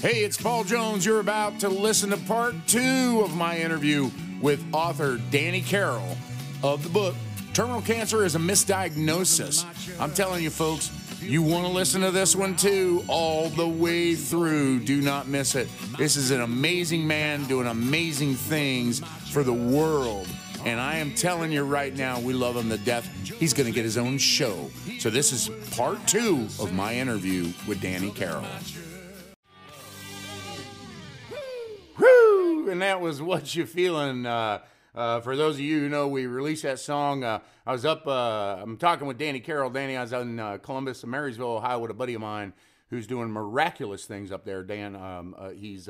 Hey, it's Paul Jones. You're about to listen to part two of my interview with author Danny Carroll of the book Terminal Cancer is a Misdiagnosis. I'm telling you, folks, you want to listen to this one too, all the way through. Do not miss it. This is an amazing man doing amazing things for the world. And I am telling you right now, we love him to death. He's going to get his own show. So, this is part two of my interview with Danny Carroll. And that was What You Feeling. Uh, uh, for those of you who know, we released that song. Uh, I was up, uh, I'm talking with Danny Carroll. Danny, I was in uh, Columbus Marysville, Ohio with a buddy of mine who's doing miraculous things up there. Dan, um, uh, he's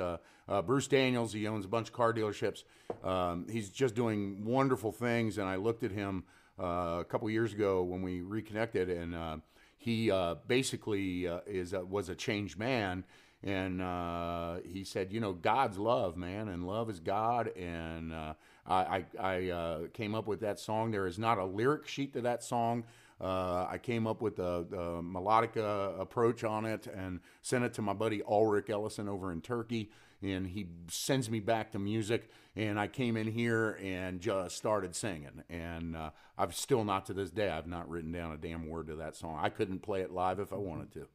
Bruce Daniels. He owns a bunch of car dealerships. Um, he's just doing wonderful things. And I looked at him a couple years ago when we reconnected, and he basically is was a changed man and uh, he said, you know, God's love, man, and love is God. And uh, I, I uh, came up with that song. There is not a lyric sheet to that song. Uh, I came up with the, melodic uh, approach on it and sent it to my buddy Ulrich Ellison over in Turkey. And he sends me back to music. And I came in here and just started singing. And uh, I've still not to this day, I've not written down a damn word to that song. I couldn't play it live if I wanted to.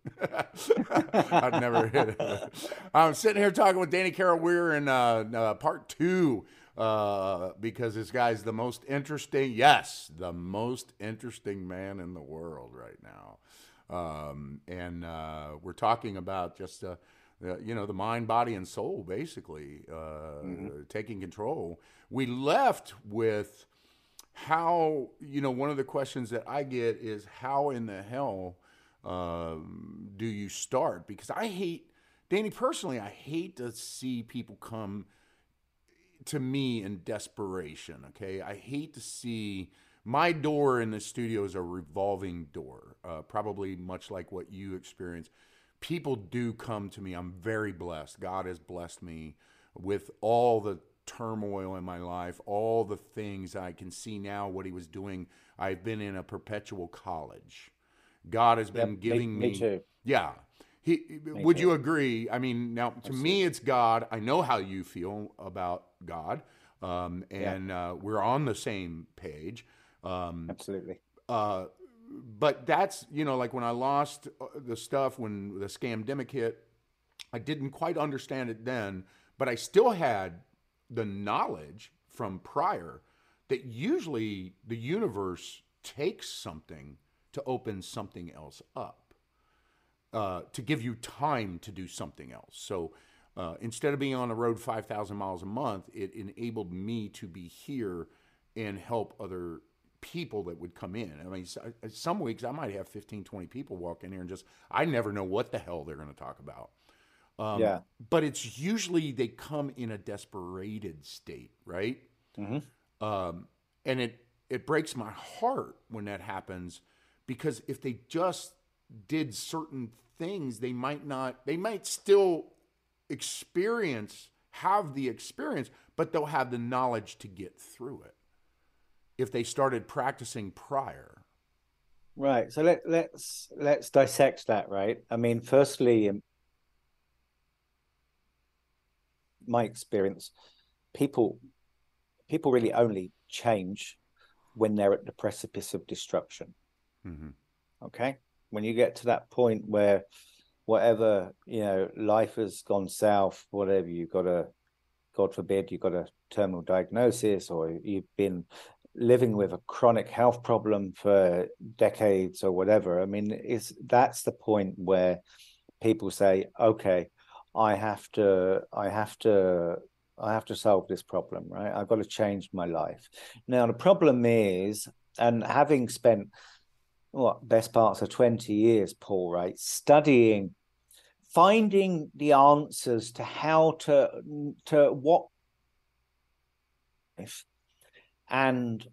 I've never hit it. I'm sitting here talking with Danny Carroll. We're in uh, uh, part two uh, because this guy's the most interesting, yes, the most interesting man in the world right now. Um, and uh, we're talking about just, uh, you know, the mind, body, and soul, basically, uh, mm-hmm. taking control. We left with how, you know, one of the questions that I get is how in the hell um, do you start? Because I hate, Danny, personally, I hate to see people come – to me in desperation. Okay, I hate to see my door in the studio is a revolving door, uh, probably much like what you experience. People do come to me. I'm very blessed. God has blessed me with all the turmoil in my life, all the things I can see now what He was doing. I've been in a perpetual college. God has been yep, giving me, me, me yeah, he, would you agree? I mean, now to Absolutely. me, it's God. I know how you feel about God, um, and yeah. uh, we're on the same page. Um, Absolutely. Uh, but that's you know, like when I lost uh, the stuff when the scamdemic hit, I didn't quite understand it then, but I still had the knowledge from prior that usually the universe takes something to open something else up. Uh, to give you time to do something else. So uh, instead of being on the road 5,000 miles a month, it enabled me to be here and help other people that would come in. I mean, uh, some weeks I might have 15, 20 people walk in here and just, I never know what the hell they're going to talk about. Um, yeah. But it's usually they come in a desperated state, right? Mm-hmm. Um, and it, it breaks my heart when that happens because if they just did certain things they might not they might still experience have the experience but they'll have the knowledge to get through it if they started practicing prior. Right. So let, let's let's dissect that right? I mean firstly um, my experience people people really only change when they're at the precipice of destruction. Mm-hmm. okay? When you get to that point where whatever you know life has gone south whatever you've got a god forbid you've got a terminal diagnosis or you've been living with a chronic health problem for decades or whatever i mean it's that's the point where people say okay i have to i have to i have to solve this problem right i've got to change my life now the problem is and having spent what best parts of 20 years, Paul, right? Studying, finding the answers to how to to what and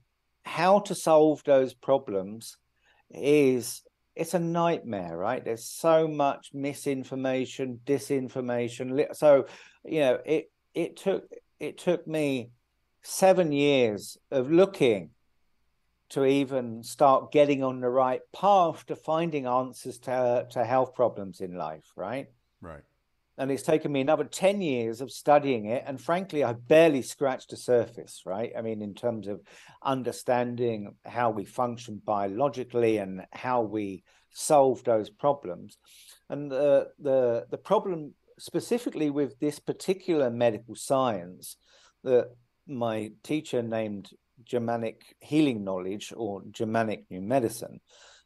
how to solve those problems is it's a nightmare right? There's so much misinformation disinformation so you know it it took it took me 7 years of looking to even start getting on the right path to finding answers to to health problems in life right? Right and it's taken me another 10 years of studying it and frankly I've barely scratched the surface right? I mean in terms of understanding how we function biologically and how we solve those problems. And the the the problem specifically with this particular medical science that my teacher named germanic healing knowledge or germanic new medicine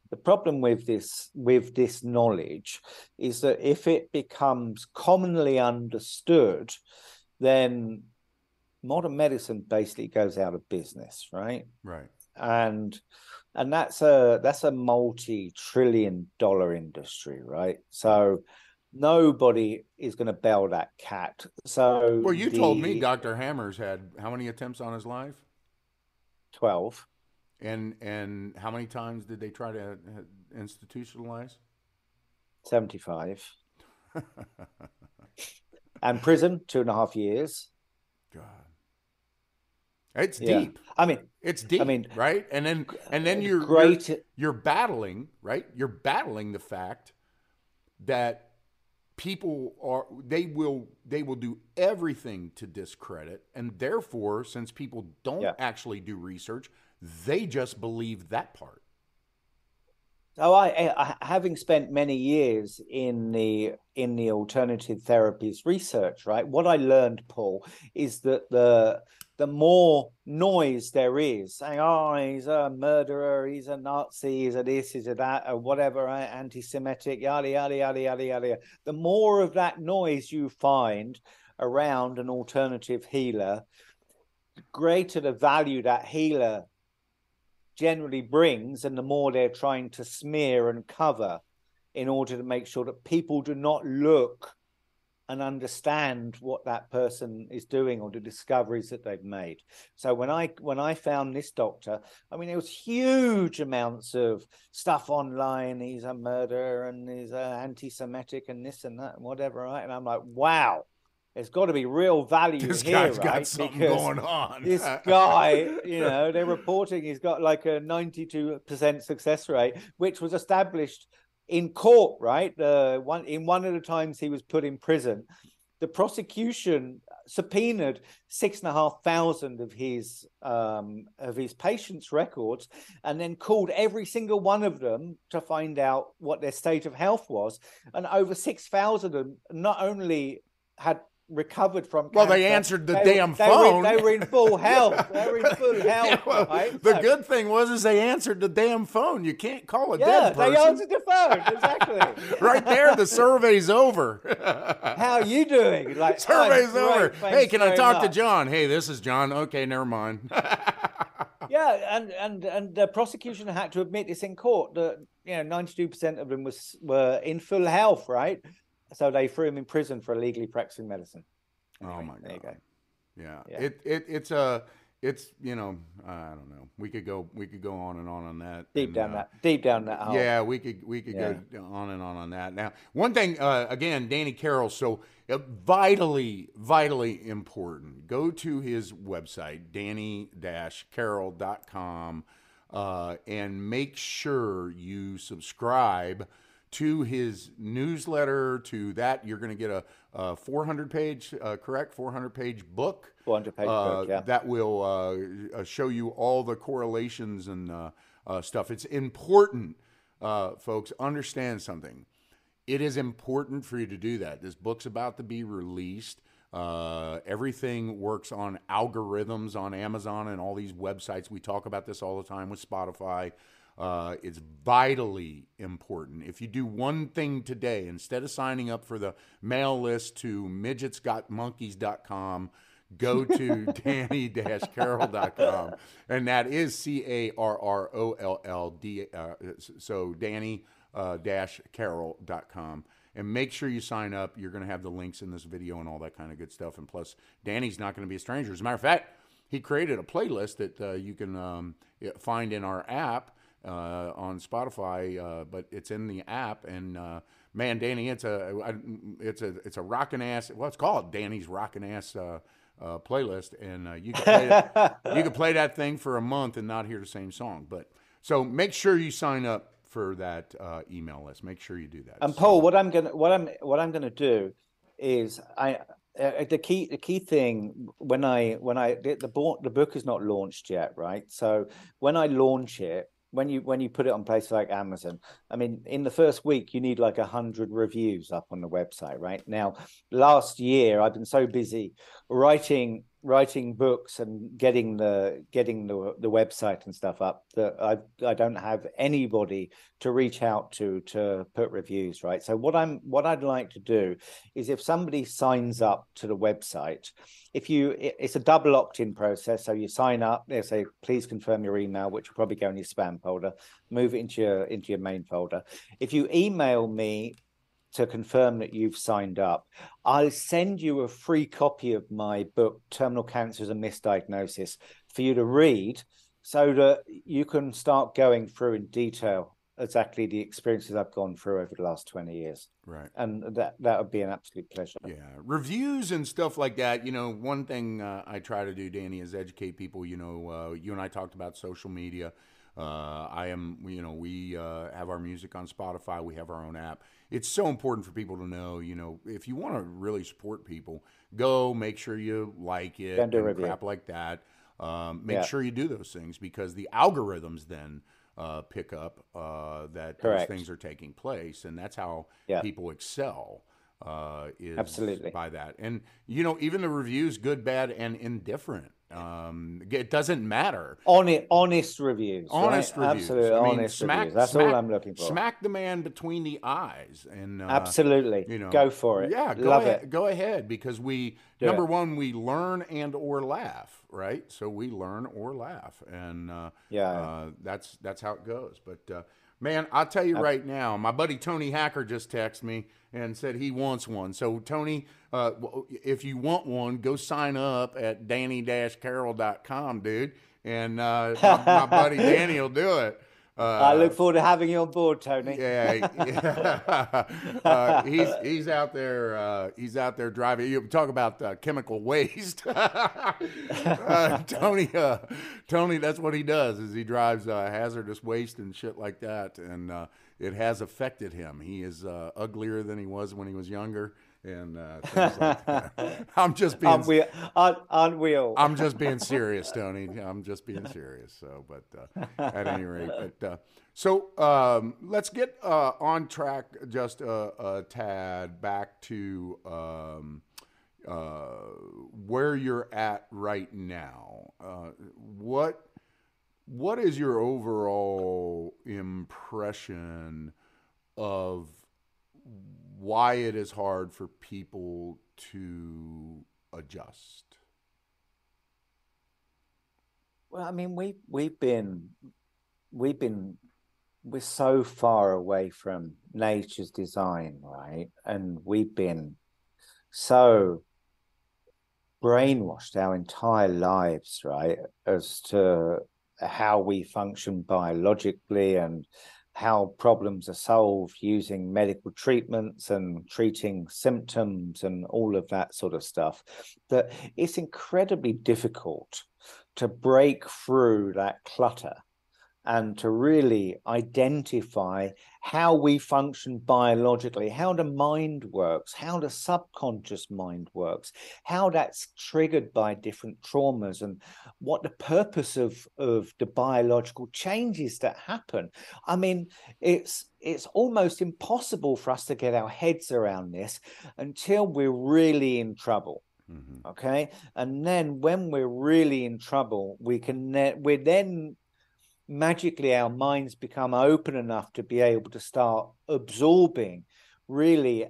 the problem with this with this knowledge is that if it becomes commonly understood then modern medicine basically goes out of business right? Right. And and that's a that's a multi-trillion dollar industry right? So nobody is going to bail that cat. So well you the, told me dr Hamer's had how many attempts on his life? 12 and and how many times did they try to uh, institutionalize? Seventy five. and prison two and a half years. God, it's yeah. deep. I mean, it's deep. I mean, right? And then and then you're great. You're, you're battling, right? You're battling the fact that people are they will they will do everything to discredit and therefore since people don't yeah. actually do research they just believe that part. So I, I, having spent many years in the in the alternative therapies research, right? What I learned, Paul, is that the the more noise there is, saying, "Oh, he's a murderer, he's a Nazi, he's a this, he's a that, or whatever, anti-Semitic, yada yada yada yada yada," the more of that noise you find around an alternative healer, greater the value that healer generally brings and the more they're trying to smear and cover in order to make sure that people do not look and understand what that person is doing or the discoveries that they've made. So when i when i found this doctor i mean there was huge amounts of stuff online he's a murderer and he's uh, anti-semitic and this and that and whatever right? And i'm like wow there's got to be real value this here, guy's right? got something because going on. this guy, you know, they're reporting he's got like a 92% success rate, which was established in court, right? Uh, one in one of the times he was put in prison, the prosecution subpoenaed six and a half thousand of his um, of his patients' records, and then called every single one of them to find out what their state of health was. And over six thousand of them not only had recovered from well they answered the they, damn they phone. were, they were in full health. They were in full health yeah, well, right? the so, good thing was is they answered the damn phone. You can't call a yeah, dead person. they answered the phone exactly. Right there the survey's over. How are you doing? Like survey's oh, over. hey can i talk much. to john? Hey this is john. Okay never mind. Yeah and and and the prosecution had to admit this in court that you know 92% of them was were in full health right so they threw him in prison for illegally practicing medicine. Anyway, oh my god! There you go. Yeah. yeah. It it it's a it's you know I don't know. We could go we could go on and on on that. Deep and, down uh, that deep down that. Hole. Yeah, we could we could yeah. go on and on on that. Now, one thing uh, again, Danny Carroll. So uh, vitally vitally important. Go to his website, danny-carroll.com, uh, and make sure you subscribe to his newsletter, to that. You're going to get a, a 400 page, uh, correct? 400 page book. 400 page uh, book, yeah. That will uh, uh, show you all the correlations and uh, uh, stuff. It's important, folks, understand something. It is important for you to do that. This book's about to be released. everything works on algorithms on Amazon and all these websites. We talk about this all the time with Spotify. Uh, it's vitally important. If you do one thing today, instead of signing up for the mail list to midgetsgotmonkeys.com, go to danny-carroll.com. And that is C A R R O L L D. Uh, so danny-carroll.com. Uh, and make sure you sign up. You're going to have the links in this video and all that kind of good stuff. And plus, Danny's not going to be a stranger. As a matter of fact, he created a playlist that uh, you can um, find in our app uh, on Spotify, uh, but it's in the app. And uh, man, Danny, it's a it's a it's a rockin' ass. Well, it's called Danny's rockin' ass uh, uh, playlist, and uh, you can play that, you can play that thing for a month and not hear the same song. But so make sure you sign up for that email list. Make sure you do that. And Paul, so, what I'm gonna what I'm what I'm gonna do is I uh, the key the key thing when I when I the, the the book is not launched yet, right? So when I launch it, when you when you put it on places like Amazon, I mean, in the first week you need like a hundred reviews up on the website, right? Now, last year I've been so busy writing writing books and getting the getting the the website and stuff up that I I don't have anybody to reach out to to put reviews right? So what I'm what I'd like to do is if somebody signs up to the website if you it's a double opt-in process. So you sign up they say please confirm your email which will probably go in your spam folder move it into your into your main folder. If you email me to confirm that you've signed up. I'll send you a free copy of my book, Terminal Cancer is a Misdiagnosis, for you to read so that you can start going through in detail exactly the experiences I've gone through over the last 20 years. Right. And that that would be an absolute pleasure. Yeah. Reviews and stuff like that, you know, one thing uh, I try to do, Danny, is educate people. You know, uh, you and I talked about social media. Uh, I am, you know, we uh, have our music on Spotify. We have our own app it's so important for people to know, you know, if you want to really support people, go make sure you like it and crap like that. Um, make yeah. sure you do those things because the algorithms then uh, pick up uh, that Correct. those things are taking place, and that's how yeah. people excel. Uh, is Absolutely. by that, and you know, even the reviews, good, bad, and indifferent um, it doesn't matter. Honest, honest reviews. Honest right? reviews. Absolutely, I mean, honest smack, reviews. That's smack, all I'm looking for. Smack the man between the eyes, and uh, absolutely, you know, go for it. Yeah, go Love ahead, it. Go ahead, because we Do number it. one, we learn and or laugh, right? So we learn or laugh, and uh, yeah, uh, that's that's how it goes. But uh, man, I'll tell you right now, my buddy Tony Hacker just texted me and said he wants one. So Tony uh, if you want one, go sign up at danny-carroll.com, dude. And uh, my, buddy Danny will do it. Uh, I look forward to having you on board, Tony. Yeah, yeah. uh, he's he's out there. Uh, he's out there driving. You talk about uh, chemical waste. Uh, Tony, uh, Tony, that's what he does. Is he drives uh, hazardous waste and shit like that, and it has affected him. He is uglier than he was when he was younger and uh, things like that. I'm just being. Aren't we, aren't, aren't we all? I'm just being serious, Tony. I'm just being serious. So, but uh, at any rate, but uh, so um, let's get uh, on track just a, a tad back to um, uh, where you're at right now. Uh, what what is your overall impression of why it is hard for people to adjust. Well, I mean, we we've been we've been we're so far away from nature's design, right? And we've been so brainwashed our entire lives, right, as to how we function biologically and how problems are solved using medical treatments and treating symptoms and all of that sort of stuff, that it's incredibly difficult to break through that clutter and to really identify how we function biologically, how the mind works, how the subconscious mind works, how that's triggered by different traumas, and what the purpose of, of the biological changes that happen. I mean, it's it's almost impossible for us to get our heads around this until we're really in trouble. Mm-hmm. Okay. And then when we're really in trouble, we can, ne- we're then magically our minds become open enough to be able to start absorbing really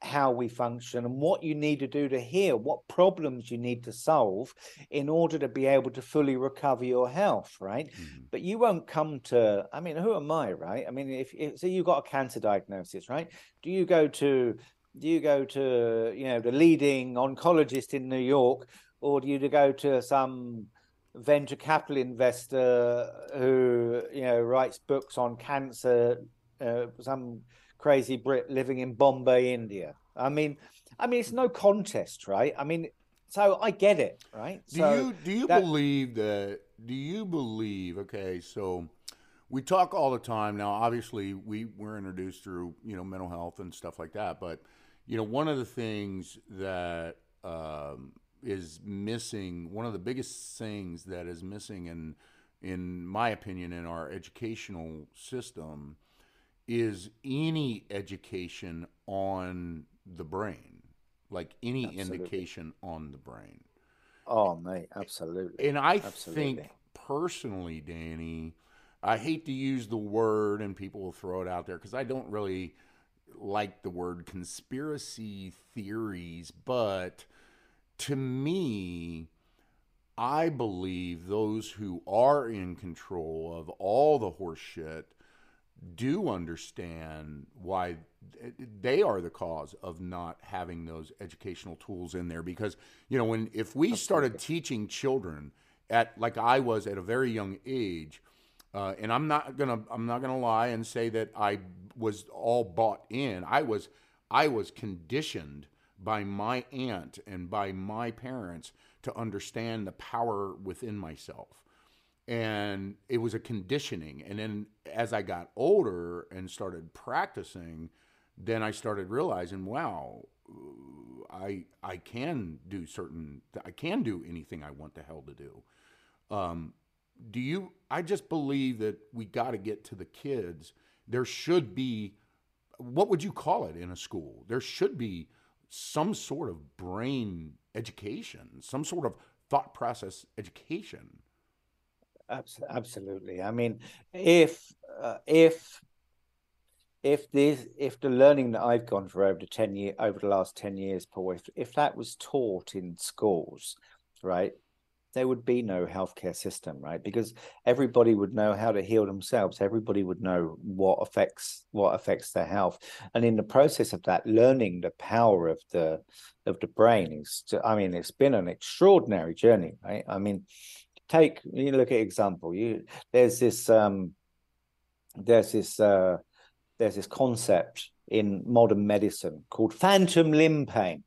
how we function and what you need to do to heal, what problems you need to solve in order to be able to fully recover your health, right? Mm-hmm. But you won't come to, I mean, who am I, right? I mean, if, if so you got a cancer diagnosis, right? Do you go to do you go to you know the leading oncologist in New York, or do you go to some venture capital investor who you know writes books on cancer, uh, some crazy Brit living in Bombay, India. I mean, I mean, it's no contest, right? I mean, so I get it, right? Do so you do you that, believe that? Do you believe? Okay, so we talk all the time now. Obviously, we we're introduced through you know mental health and stuff like that, but you know, one of the things that um, is missing, one of the biggest things that is missing in, in my opinion, in our educational system, is any education on the brain, like any absolutely. indication on the brain. Oh, mate, absolutely. And I absolutely. think personally, Danny, I hate to use the word, and people will throw it out there because I don't really like the word conspiracy theories, but to me, I believe those who are in control of all the horse shit do understand why they are the cause of not having those educational tools in there. Because you know when if we started teaching children at like I was at a very young age uh, and I'm not gonna I'm not gonna lie and say that I was all bought in. I was I was conditioned by my aunt and by my parents to understand the power within myself. And it was a conditioning. And then as i got older and started practicing then i started realizing wow i i can do certain i can do anything i want the hell to do. Um, do you i just believe that we got to get to the kids. There should be what would you call it in a school? There should be some sort of brain education some sort of thought process education Absolutely. I mean, if uh, if if this if the learning that I've gone for over the ten year over the last ten years, Paul, if if that was taught in schools, right, there would be no healthcare system, right? Because everybody would know how to heal themselves. Everybody would know what affects what affects their health, and in the process of that, learning the power of the of the brain is. To, I mean, it's been an extraordinary journey, right? I mean, take you look at example you there's this um there's this uh there's this concept in modern medicine called phantom limb pain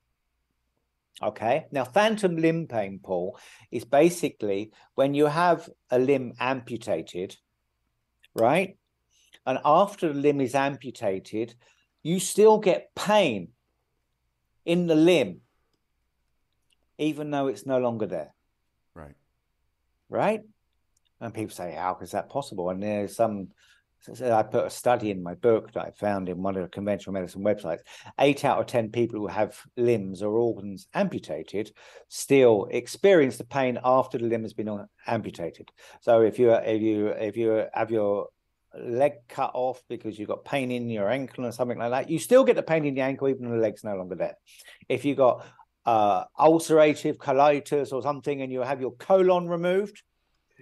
okay now phantom limb pain paul is basically when you have a limb amputated right and after the limb is amputated you still get pain in the limb even though it's no longer there right right? And people say, how is that possible? And there's some, I put a study in my book that I found in one of the conventional medicine websites. Eight out of 10 people who have limbs or organs amputated still experience the pain after the limb has been amputated. So if you, if you, if you have your leg cut off because you've got pain in your ankle or something like that, you still get the pain in the ankle even though the leg's no longer there. If you've got uh, ulcerative colitis or something and you have your colon removed,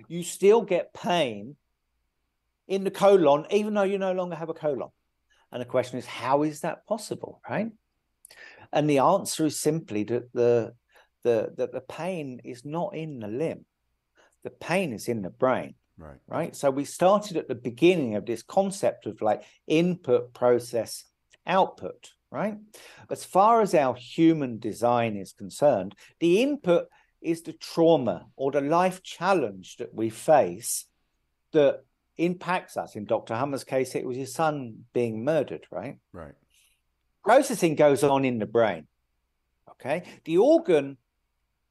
you still get pain in the colon, even though you no longer have a colon. And the question is, how is that possible, right? And the answer is simply that the the that the pain is not in the limb, the pain is in the brain. Right. Right. So we started at the beginning of this concept of like input, process, output right? As far as our human design is concerned, the input is the trauma or the life challenge that we face that impacts us. In Dr. Hamer's case, it was his son being murdered, right? Right. Processing goes on in the brain. Okay. The organ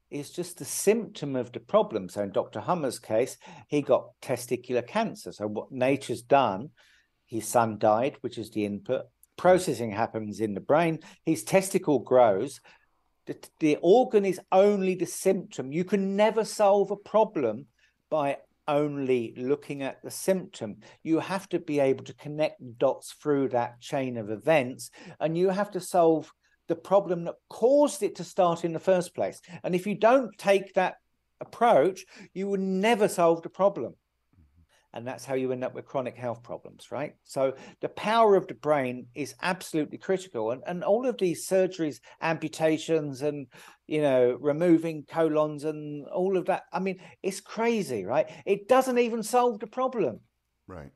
is just a symptom of the problem. So in Dr. Hamer's case, he got testicular cancer. So what nature's done, his son died, which is the input processing happens in the brain. His testicle grows. The, the organ is only the symptom. You can never solve a problem by only looking at the symptom. You have to be able to connect dots through that chain of events, and you have to solve the problem that caused it to start in the first place. And if you don't take that approach, you will never solve the problem and that's how you end up with chronic health problems right? So the power of the brain is absolutely critical. And, and all of these surgeries amputations and you know removing colons and all of that i mean it's crazy right? It doesn't even solve the problem. Right.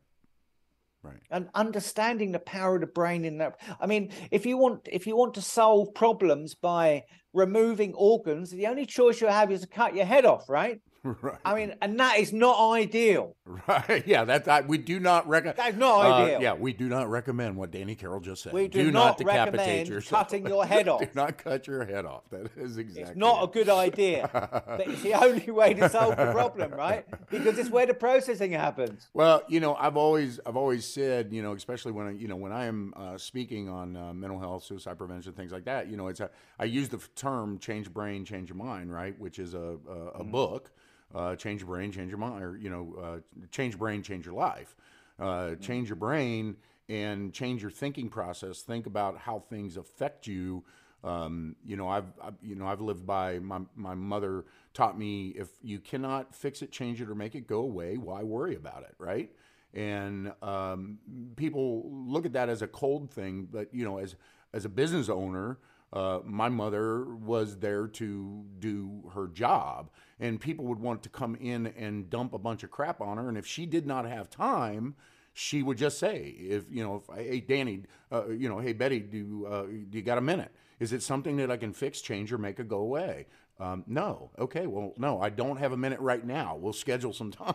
Right. And understanding the power of the brain in that i mean if you want if you want to solve problems by removing organs the only choice you have is to cut your head off right Right. I mean, and that is not ideal. Right. Yeah. That, that we do not recommend. That's not uh, ideal. Yeah, we do not recommend what Danny Carroll just said. We do, do not, not decapitate yourself. Cutting your head off. do not cut your head off. That is exactly. It's not it. a good idea. but it's the only way to solve the problem, right? Because it's where the processing happens. Well, you know, I've always, I've always said, you know, especially when I, you know, when I am uh, speaking on uh, mental health, suicide prevention, things like that. You know, it's a, I use the term "change brain, change your mind," right? Which is a, a, a mm-hmm. book uh, change your brain, change your mind, or you know, uh, change your brain, change your life. Uh, change your brain and change your thinking process. Think about how things affect you. Um, you know, I've, I've, you know I've lived by my my mother taught me if you cannot fix it, change it, or make it go away, why worry about it, right? And um, people look at that as a cold thing, but you know, as as a business owner, uh, my mother was there to do her job, and people would want to come in and dump a bunch of crap on her. And if she did not have time, she would just say, "If you know, if hey Danny, uh, you know, hey Betty, do uh, do you got a minute? Is it something that I can fix, change, or make it go away?" Um, no. Okay. Well, no, I don't have a minute right now. We'll schedule some time.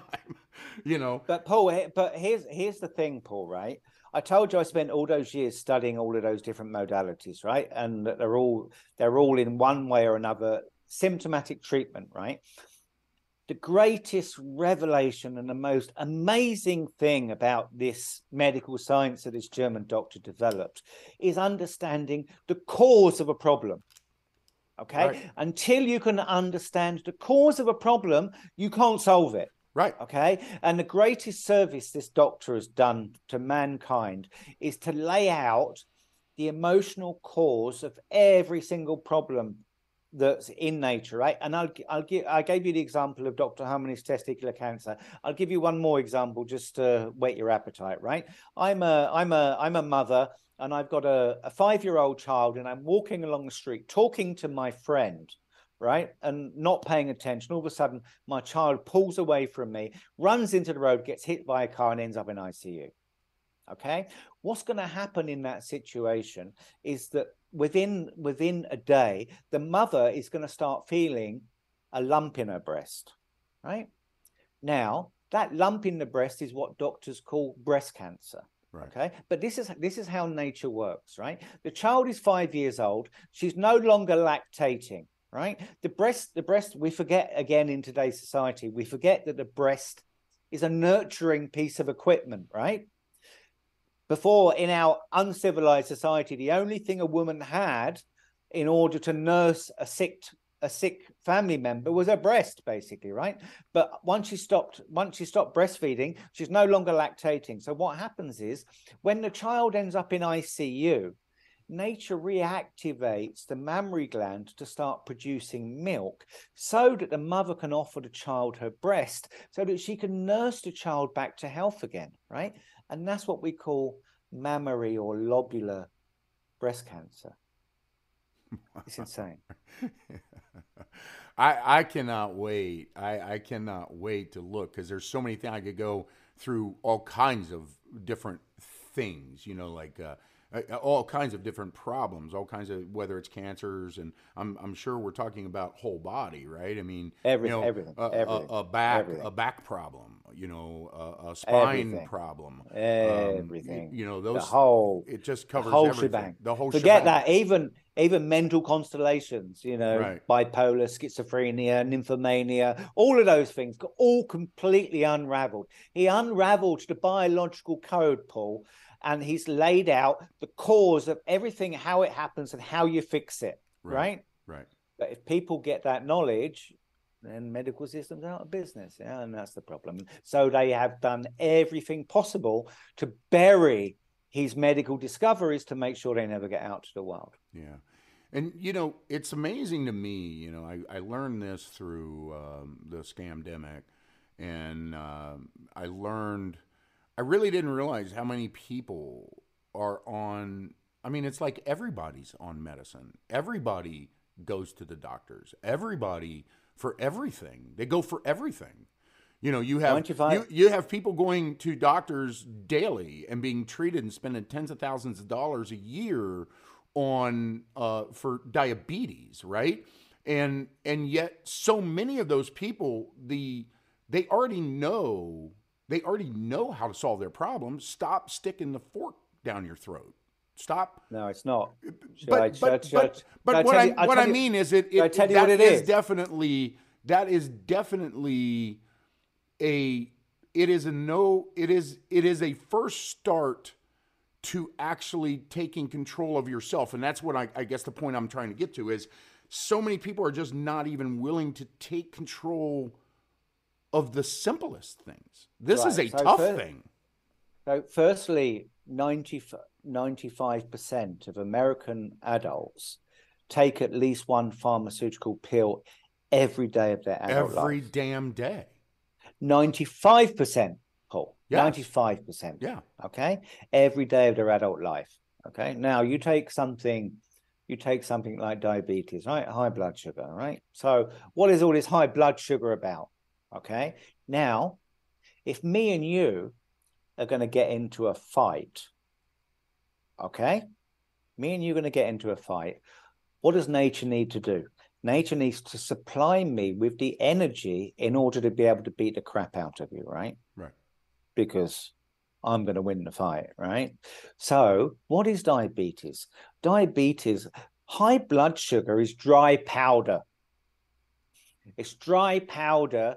you know. But Paul, but here's here's the thing, Paul. Right? I told you I spent all those years studying all of those different modalities, right? And that they're all they're all in one way or another symptomatic treatment, right? The greatest revelation and the most amazing thing about this medical science that this German doctor developed is understanding the cause of a problem. Okay. Right. Until you can understand the cause of a problem, you can't solve it. Right. Okay. And the greatest service this doctor has done to mankind is to lay out the emotional cause of every single problem that's in nature, right? And I'll I'll give I gave you the example of Dr. Harmony's testicular cancer. I'll give you one more example just to whet your appetite, right? I'm a I'm a I'm a mother and I've got a, a five year old child and I'm walking along the street talking to my friend right? And not paying attention. All of a sudden, my child pulls away from me, runs into the road, gets hit by a car, and ends up in ICU. Okay. What's going to happen in that situation is that within within a day, the mother is going to start feeling a lump in her breast. Right. Now, that lump in the breast is what doctors call breast cancer. Right. Okay. But this is this is how nature works, right? The child is five years old. She's no longer lactating right? The breast, the breast, we forget again in today's society, we forget that the breast is a nurturing piece of equipment, right? Before, in our uncivilized society, the only thing a woman had in order to nurse a sick a sick family member was her breast basically right but once she stopped once she stopped breastfeeding she's no longer lactating so what happens is when the child ends up in icu nature reactivates the mammary gland to start producing milk so that the mother can offer the child her breast so that she can nurse the child back to health again, right? And that's what we call mammary or lobular breast cancer. It's insane. I, I cannot wait. I, I cannot wait to look because there's so many things I could go through all kinds of different things, you know, like uh, uh, all kinds of different problems, all kinds of whether it's cancers, and I'm I'm sure we're talking about whole body, right? I mean, everything, you know, everything, a, everything, a, a back, everything. a back problem, you know, a, a spine everything. problem, everything. Um, you, you, know, those the whole it just covers the whole everything. shebang. The whole forget shebang. that even even mental constellations, you know, right. bipolar, schizophrenia, nymphomania, all of those things got all completely unraveled. He unraveled the biological code, Paul, and he's laid out the cause of everything, how it happens, and how you fix it. Right. Right. right. But if people get that knowledge, then medical systems are out of business. Yeah, and that's the problem. So they have done everything possible to bury his medical discoveries to make sure they never get out to the world. Yeah. And you know, it's amazing to me. You know, I, I learned this through um, the scamdemic, and uh, I learned I really didn't realize how many people are on. I mean, it's like everybody's on medicine. Everybody goes to the doctors. Everybody for everything. They go for everything. You know, you have you, you, have people going to doctors daily and being treated and spending tens of thousands of dollars a year on uh, for diabetes, right? and and yet so many of those people the they already know they already know how to solve their problems. Stop sticking the fork down your throat. Stop. No, it's not. Should but I, but, but, but what I, you, what I mean is it, it, I tell you what it is, is definitely that is definitely a it is a no it is it is a first start to actually taking control of yourself and that's what I, I guess the point i'm trying to get to is so many people are just not even willing to take control of the simplest things this right. is a so tough first, thing so firstly 90, 95% of american adults take at least one pharmaceutical pill every day of their adult life. every life. damn day 95%, Paul. Yes. 95%. Yeah. Okay. Every day of their adult life. Okay. Now you take something, you take something like diabetes, right? High blood sugar, right? So what is all this high blood sugar about? Okay. Now, if me and you are going to get into a fight, okay, me and you are going to get into a fight, what does nature need to do? Nature needs to supply me with the energy in order to be able to beat the crap out of you, right? Right. Because I'm going to win the fight, right? So, what is diabetes? Diabetes, high blood sugar is dry powder. It's dry powder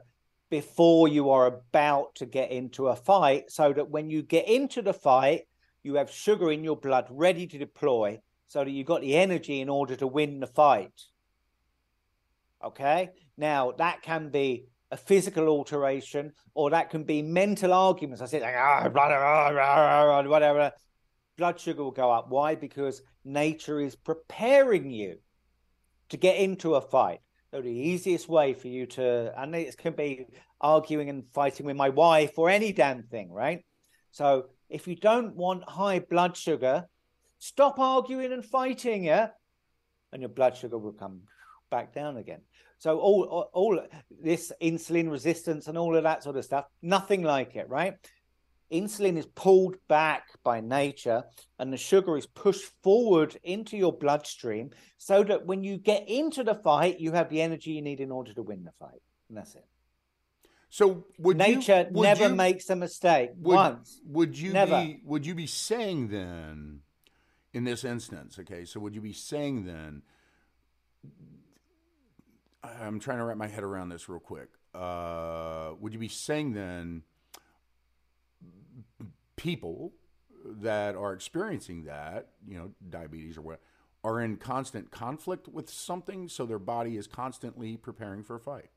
before you are about to get into a fight, so that when you get into the fight, you have sugar in your blood ready to deploy so that you've got the energy in order to win the fight. Okay. Now that can be a physical alteration, or that can be mental arguments. I said, like, ah, whatever. Blood sugar will go up. Why? Because nature is preparing you to get into a fight. So the easiest way for you to, and it can be arguing and fighting with my wife or any damn thing, right? So if you don't want high blood sugar, stop arguing and fighting, yeah, and your blood sugar will come back down again. So all, all, all this insulin resistance and all of that sort of stuff, nothing like it, right? Insulin is pulled back by nature and the sugar is pushed forward into your bloodstream so that when you get into the fight, you have the energy you need in order to win the fight. And that's it. So would nature you, never you, makes a mistake would, once. Would you never. be would you be saying then in this instance, okay, so would you be saying then I'm trying to wrap my head around this real quick. Uh, would you be saying then people that are experiencing that, you know, diabetes or what, are in constant conflict with something, so their body is constantly preparing for a fight?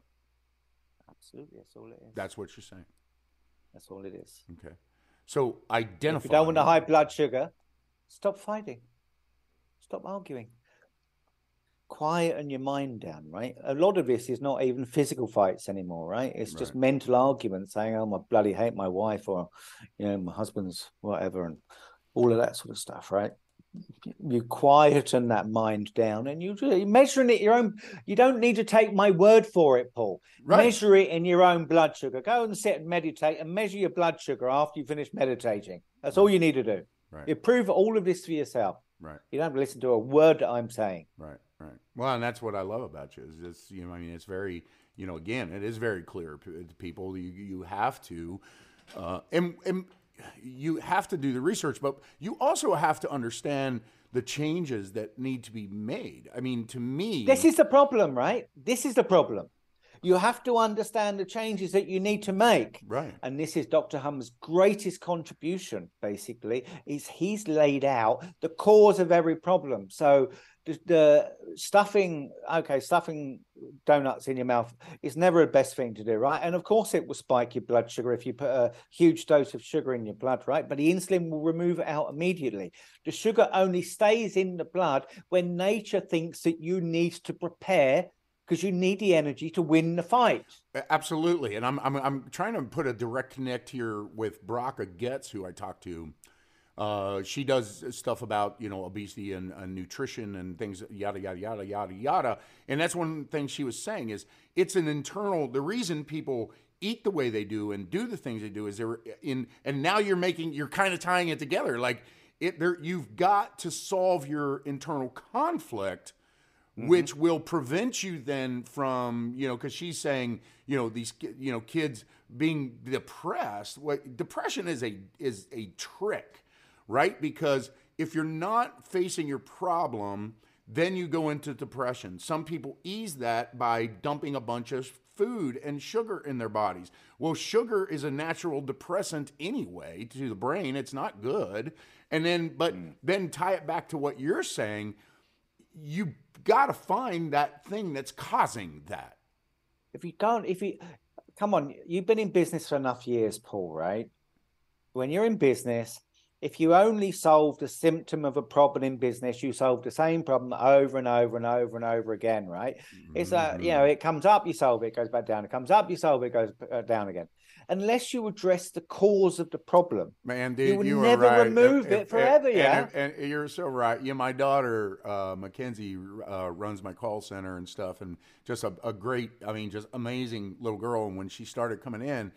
Absolutely, that's all it is. That's what you're saying. That's all it is. Okay. So identify. If you don't want a high blood sugar, stop fighting. Stop arguing quieten your mind down, right? A lot of this is not even physical fights anymore, right? It's right. just mental arguments saying, oh, my bloody hate my wife or, you know, my husband's whatever and all of that sort of stuff, right? You quieten that mind down and you are measuring it your own. You don't need to take my word for it, Paul. Right. Measure it in your own blood sugar. Go and sit and meditate and measure your blood sugar after you finish meditating. That's all you need to do. Right. You prove all of this for yourself. Right. You don't have to listen to a word that I'm saying. Right. Right. Well, and that's what I love about you is this. You know, I mean, it's very, you know, again, it is very clear to people. You you have to, uh, and and you have to do the research, but you also have to understand the changes that need to be made. I mean, to me, this is the problem, right? This is the problem. You have to understand the changes that you need to make. Right. And this is Dr. Hamer's greatest contribution, basically, is he's laid out the cause of every problem. So the, the, stuffing okay stuffing donuts in your mouth is never the best thing to do right and of course it will spike your blood sugar if you put a huge dose of sugar in your blood right but the insulin will remove it out immediately the sugar only stays in the blood when nature thinks that you need to prepare because you need the energy to win the fight. Absolutely, and I'm I'm I'm trying to put a direct connect here with Bracha Getz, who I talked to uh, she does stuff about you know obesity and, and, nutrition and things yada yada yada yada yada. And that's one thing she was saying is it's an internal. The reason people eat the way they do and do the things they do is they're in. And now you're making you're kind of tying it together. Like it, there you've got to solve your internal conflict mm-hmm. which will prevent you then from, you know, because she's saying, you know, these, you know, kids being depressed. What depression is a is a trick, right? Because if you're not facing your problem, then you go into depression. Some people ease that by dumping a bunch of food and sugar in their bodies. Well, sugar is a natural depressant anyway to the brain. It's not good. And then, but mm. then tie it back to what you're saying. You got to find that thing that's causing that. If you don't, if you come on, you've been in business for enough years, Paul, right? When you're in business, if you only solve the symptom of a problem in business, you solve the same problem over and over and over and over again, right? Mm-hmm. It's a, you know, mm-hmm. it comes up, you solve it, it goes back down. It comes up, you solve it, it goes uh, down again. Unless you address the cause of the problem, man, dude, you will you never right. remove if, it forever. And, yeah, and, and, you're so right. Yeah, my daughter uh, Mackenzie uh, runs my call center and stuff, and just a, a great, I mean, just amazing little girl. And when she started coming in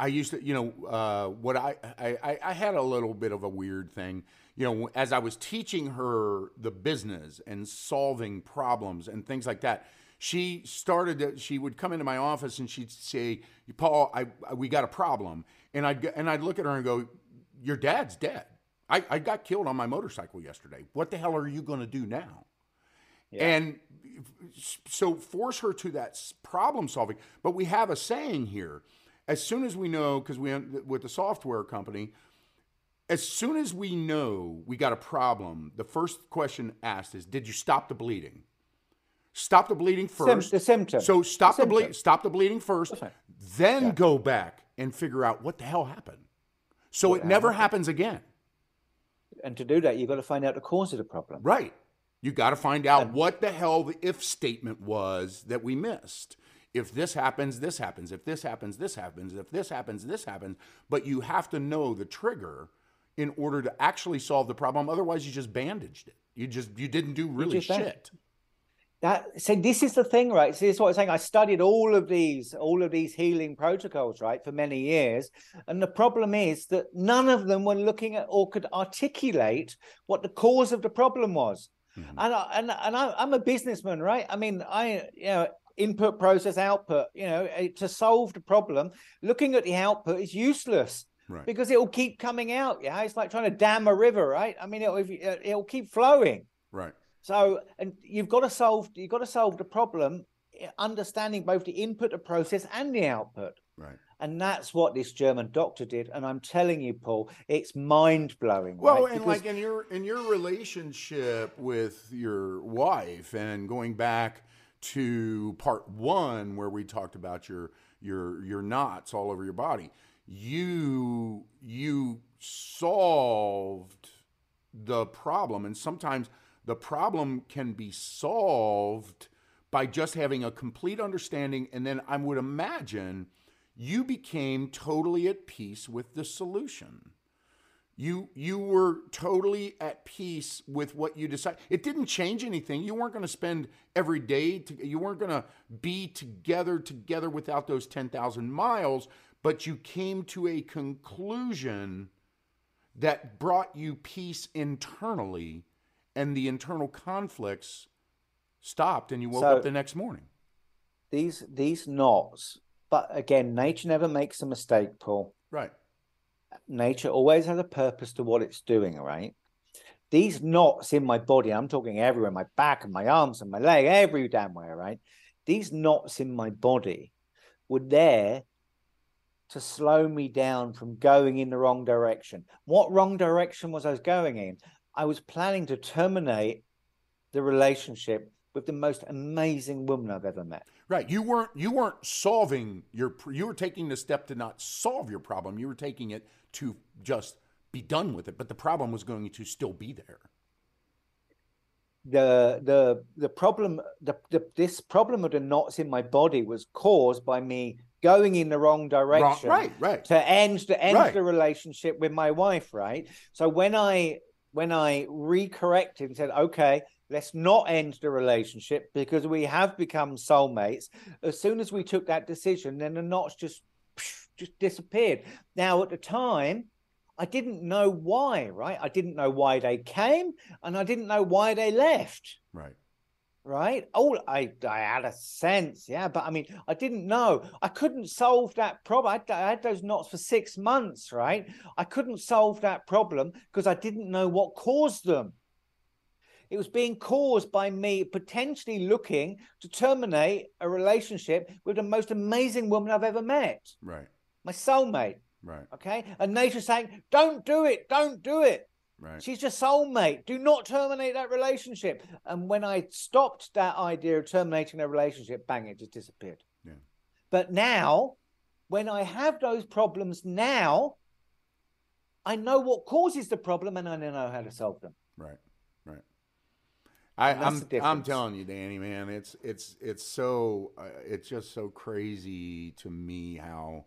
I used to, you know, uh, what I, I, I had a little bit of a weird thing, you know, as I was teaching her the business and solving problems and things like that. She started to, she would come into my office and she'd say, Paul, I, I we got a problem. And I'd, and I'd look at her and go, your dad's dead. I, I got killed on my motorcycle yesterday. What the hell are you going to do now? Yeah. And so force her to that problem solving. But we have a saying here as soon as we know, because we with the software company, as soon as we know we got a problem, the first question asked is, "Did you stop the bleeding?" Stop the bleeding first. the symptom. So stop the, the bleeding. Stop the bleeding first. Then yeah. go back and figure out what the hell happened. So what it never happened? happens again. And to do that, you've got to find out the cause of the problem. Right. You got to find out and, what the hell the if statement was that we missed if this happens, this happens. If this happens, this happens. If this happens, this happens. But you have to know the trigger in order to actually solve the problem. Otherwise, you just bandaged it. You just you didn't do really shit. That so this is the thing, right? So this is what I'm saying. I studied all of these, all of these healing protocols, right, for many years. And the problem is that none of them were looking at or could articulate what the cause of the problem was. Mm-hmm. And I, and and I, I'm a businessman, right? I mean, I you know input process output you know eh, to solve the problem looking at the output is useless right. because it will keep coming out yeah it's like trying to dam a river right i mean it'll, it'll keep flowing right so and you've got to solve you've got to solve the problem eh, understanding both the input the process and the output right and that's what this German doctor did. And I'm telling you, Paul, it's mind blowing. Well, right? and because... like in your in your relationship with your wife, and going back to part one where we talked about your your your knots all over your body. You you solved the problem and sometimes the problem can be solved by just having a complete understanding and then i would imagine you became totally at peace with the solution you you were totally at peace with what you decided. It didn't change anything. You weren't going to spend every day. To, you weren't going to be together together without those ten thousand miles. But you came to a conclusion that brought you peace internally, and the internal conflicts stopped, and you woke so, up the next morning. These these knots, but again, nature never makes a mistake, Paul. Right nature always has a purpose to what it's doing, right? These knots in my body, I'm talking everywhere, my back and my arms and my leg, every damn way, right? These knots in my body were there to slow me down from going in the wrong direction. What wrong direction was I going in? I was planning to terminate the relationship with the most amazing woman I've ever met. Right. You weren't you weren't solving your you were taking the step to not solve your problem. You were taking it to just be done with it, but the problem was going to still be there. The the the problem the, the this problem of the knots in my body was caused by me going in the wrong direction. Right, right. To end to end right. the relationship with my wife, right? So when I when I recorrected and said, okay, let's not end the relationship because we have become soulmates. As soon as we took that decision, then the knots just just disappeared. Now at the time, I didn't know why, right? I didn't know why they came and I didn't know why they left. Right. right? Oh, I I had a sense, yeah, but I mean, I didn't know. I couldn't solve that problem. I, I had those knots for six months, right? I couldn't solve that problem because I didn't know what caused them. It was being caused by me potentially looking to terminate a relationship with the most amazing woman I've ever met. Right. My soulmate. Right. Okay. And nature saying, don't do it. Don't do it. Right. She's your soulmate. Do not terminate that relationship. And when I stopped that idea of terminating a relationship, bang, it just disappeared. Yeah. But now, when I have those problems now, I know what causes the problem and I know how to solve them. Right. Right. I, that's I'm I'm telling you, Danny, man, it's it's it's so uh, it's just so crazy to me how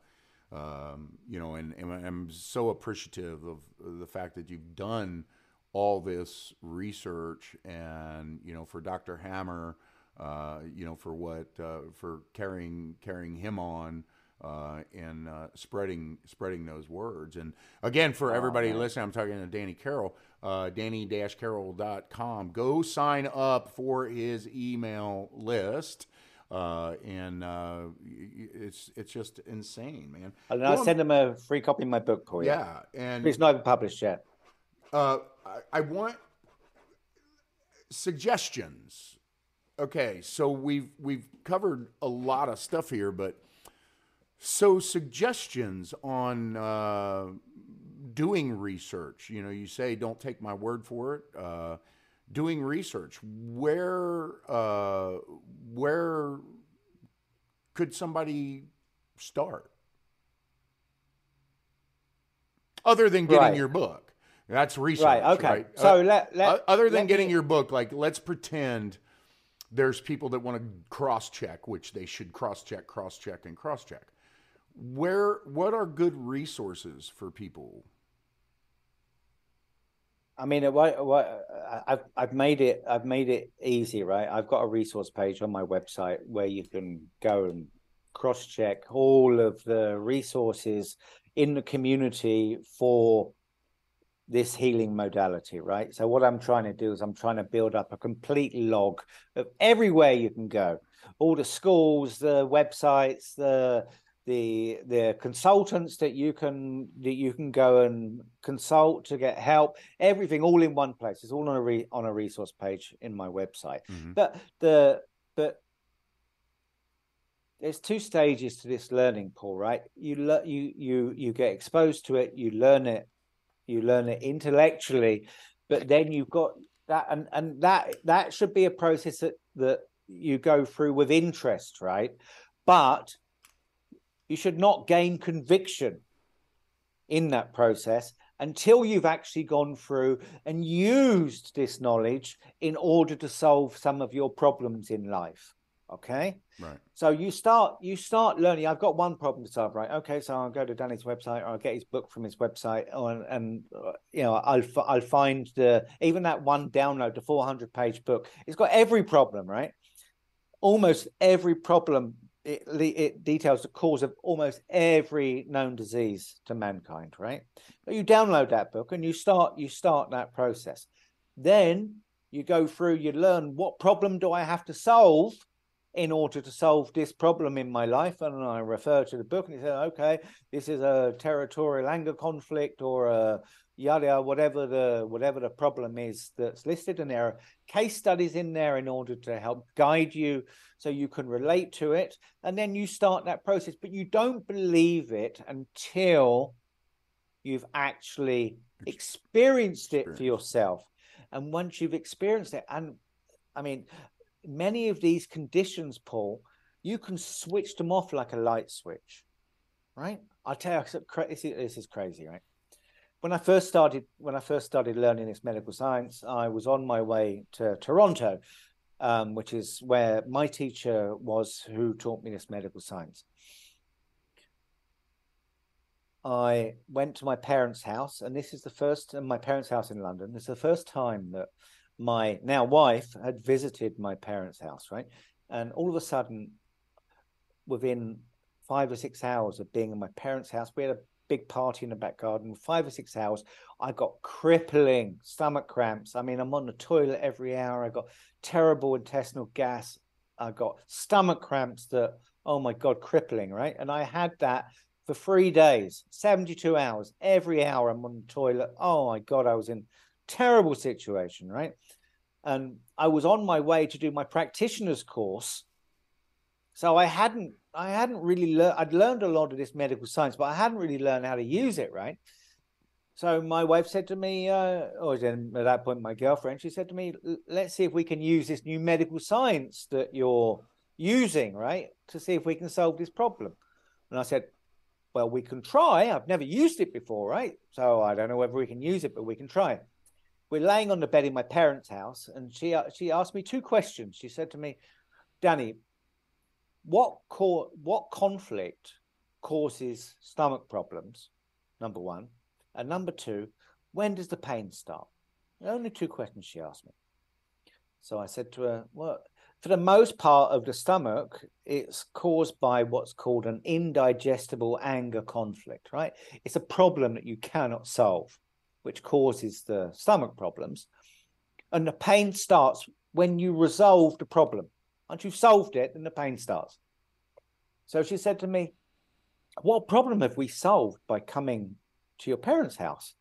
um, you know, and, and I'm so appreciative of the fact that you've done all this research, and you know, for Dr. Hamer, uh, you know, for what uh, for carrying carrying him on. Uh, and uh, spreading spreading those words. And again, for everybody listening, I'm talking to Danny Carroll, uh, danny-carroll.com. Go sign up for his email list. Uh, and uh, it's it's just insane, man. And I'll Going- send them a free copy of my book for you. yeah, and It's not even published yet. uh, I, I want suggestions. Okay, so we've we've covered a lot of stuff here, but so suggestions on uh, doing research. You know, you say don't take my word for it. Uh, doing research, where uh, where could somebody start? Other than getting Right. your book, that's research, Right. Okay. right? So Uh, let, let other than let getting me- your book, like let's pretend there's people that want to cross check, which they should cross check, cross check, and cross check. Where what are good resources for people? I mean, what, what, uh, I've I've made it I've made it easy, right? I've got a resource page on my website where you can go and cross check all of the resources in the community for this healing modality, right? So what I'm trying to do is I'm trying to build up a complete log of everywhere you can go, all the schools, the websites, the the the consultants that you can that you can go and consult to get help. Everything all in one place. It's all on a re, on a resource page in my website. Mhm. but the but there's two stages to this learning paul right? You learn you you you get exposed to it you learn it you learn it intellectually but then you've got that and and that that should be a process that that you go through with interest right? But you should not gain conviction in that process until you've actually gone through and used this knowledge in order to solve some of your problems in life okay? Right. so you start you start learning. I've got one problem to solve right? Okay so i'll go to danny's website or i'll get his book from his website or, and uh, you know i'll f- i'll find the even that one download the 400 page book. It's got every problem right? Almost every problem it, it details the cause of almost every known disease to mankind right? But you download that book and you start you start that process. Then you go through you learn what problem do i have to solve in order to solve this problem in my life? And i refer to the book and you say okay this is a territorial anger conflict or a yada whatever the whatever the problem is that's listed and there. Case studies in there in order to help guide you so you can relate to it. And then you start that process but you don't believe it until you've actually experienced it for yourself. And once you've experienced it and i mean many of these conditions paul you can switch them off like a light switch right? I'll tell you so cra- this is, this is crazy right when i first started when i first started learning this medical science i was on my way to toronto um, which is where my teacher was who taught me this medical science I went to my parents' house, and this is the first, my parents' house in London. This is the first time that my now wife had visited my parents' house, right? And all of a sudden, within five or six hours of being in my parents' house, we had a big party in the back garden, five or six hours. I got crippling stomach cramps. I mean, I'm on the toilet every hour. I got terrible intestinal gas. I got stomach cramps that, oh my God, crippling, right? And I had that for three days, 72 hours. Every hour I'm on the toilet. Oh my God, I was in terrible situation, right? And I was on my way to do my practitioner's course. So I hadn't I hadn't really learned I'd learned a lot of this medical science, but I hadn't really learned how to use it, right? So my wife said to me, uh, or then at that point my girlfriend, she said to me, let's see if we can use this new medical science that you're using, right? To see if we can solve this problem. And I said, well, we can try. I've never used it before, right? So I don't know whether we can use it, but we can try. We're laying on the bed in my parents' house, and she uh, she asked me two questions. She said to me, "Danny, what co- what conflict causes stomach problems? Number one, and number two, when does the pain start?" Only two questions she asked me. So I said to her, "Well, for the most part of the stomach, it's caused by what's called an indigestible anger conflict, right? It's a problem that you cannot solve, which causes the stomach problems. And the pain starts when you resolve the problem. Once you've solved it, then the pain starts. So she said to me, What problem have we solved by coming to your parents' house?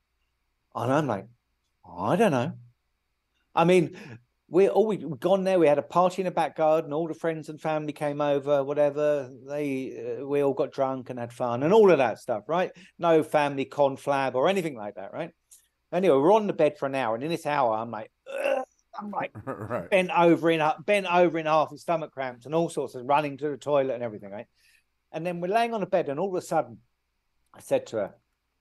And I'm like, I don't know. I mean, we all we gone there. We had a party in the back garden. All the friends and family came over. Whatever they, uh, we all got drunk and had fun and all of that stuff. Right? No family conflab or anything like that. Right? Anyway, we're on the bed for an hour, and in this hour, I'm like! I'm like right. bent over in bent over in half with stomach cramps and all sorts of running to the toilet and everything. Right? And then we're laying on the bed, and all of a sudden, I said to her,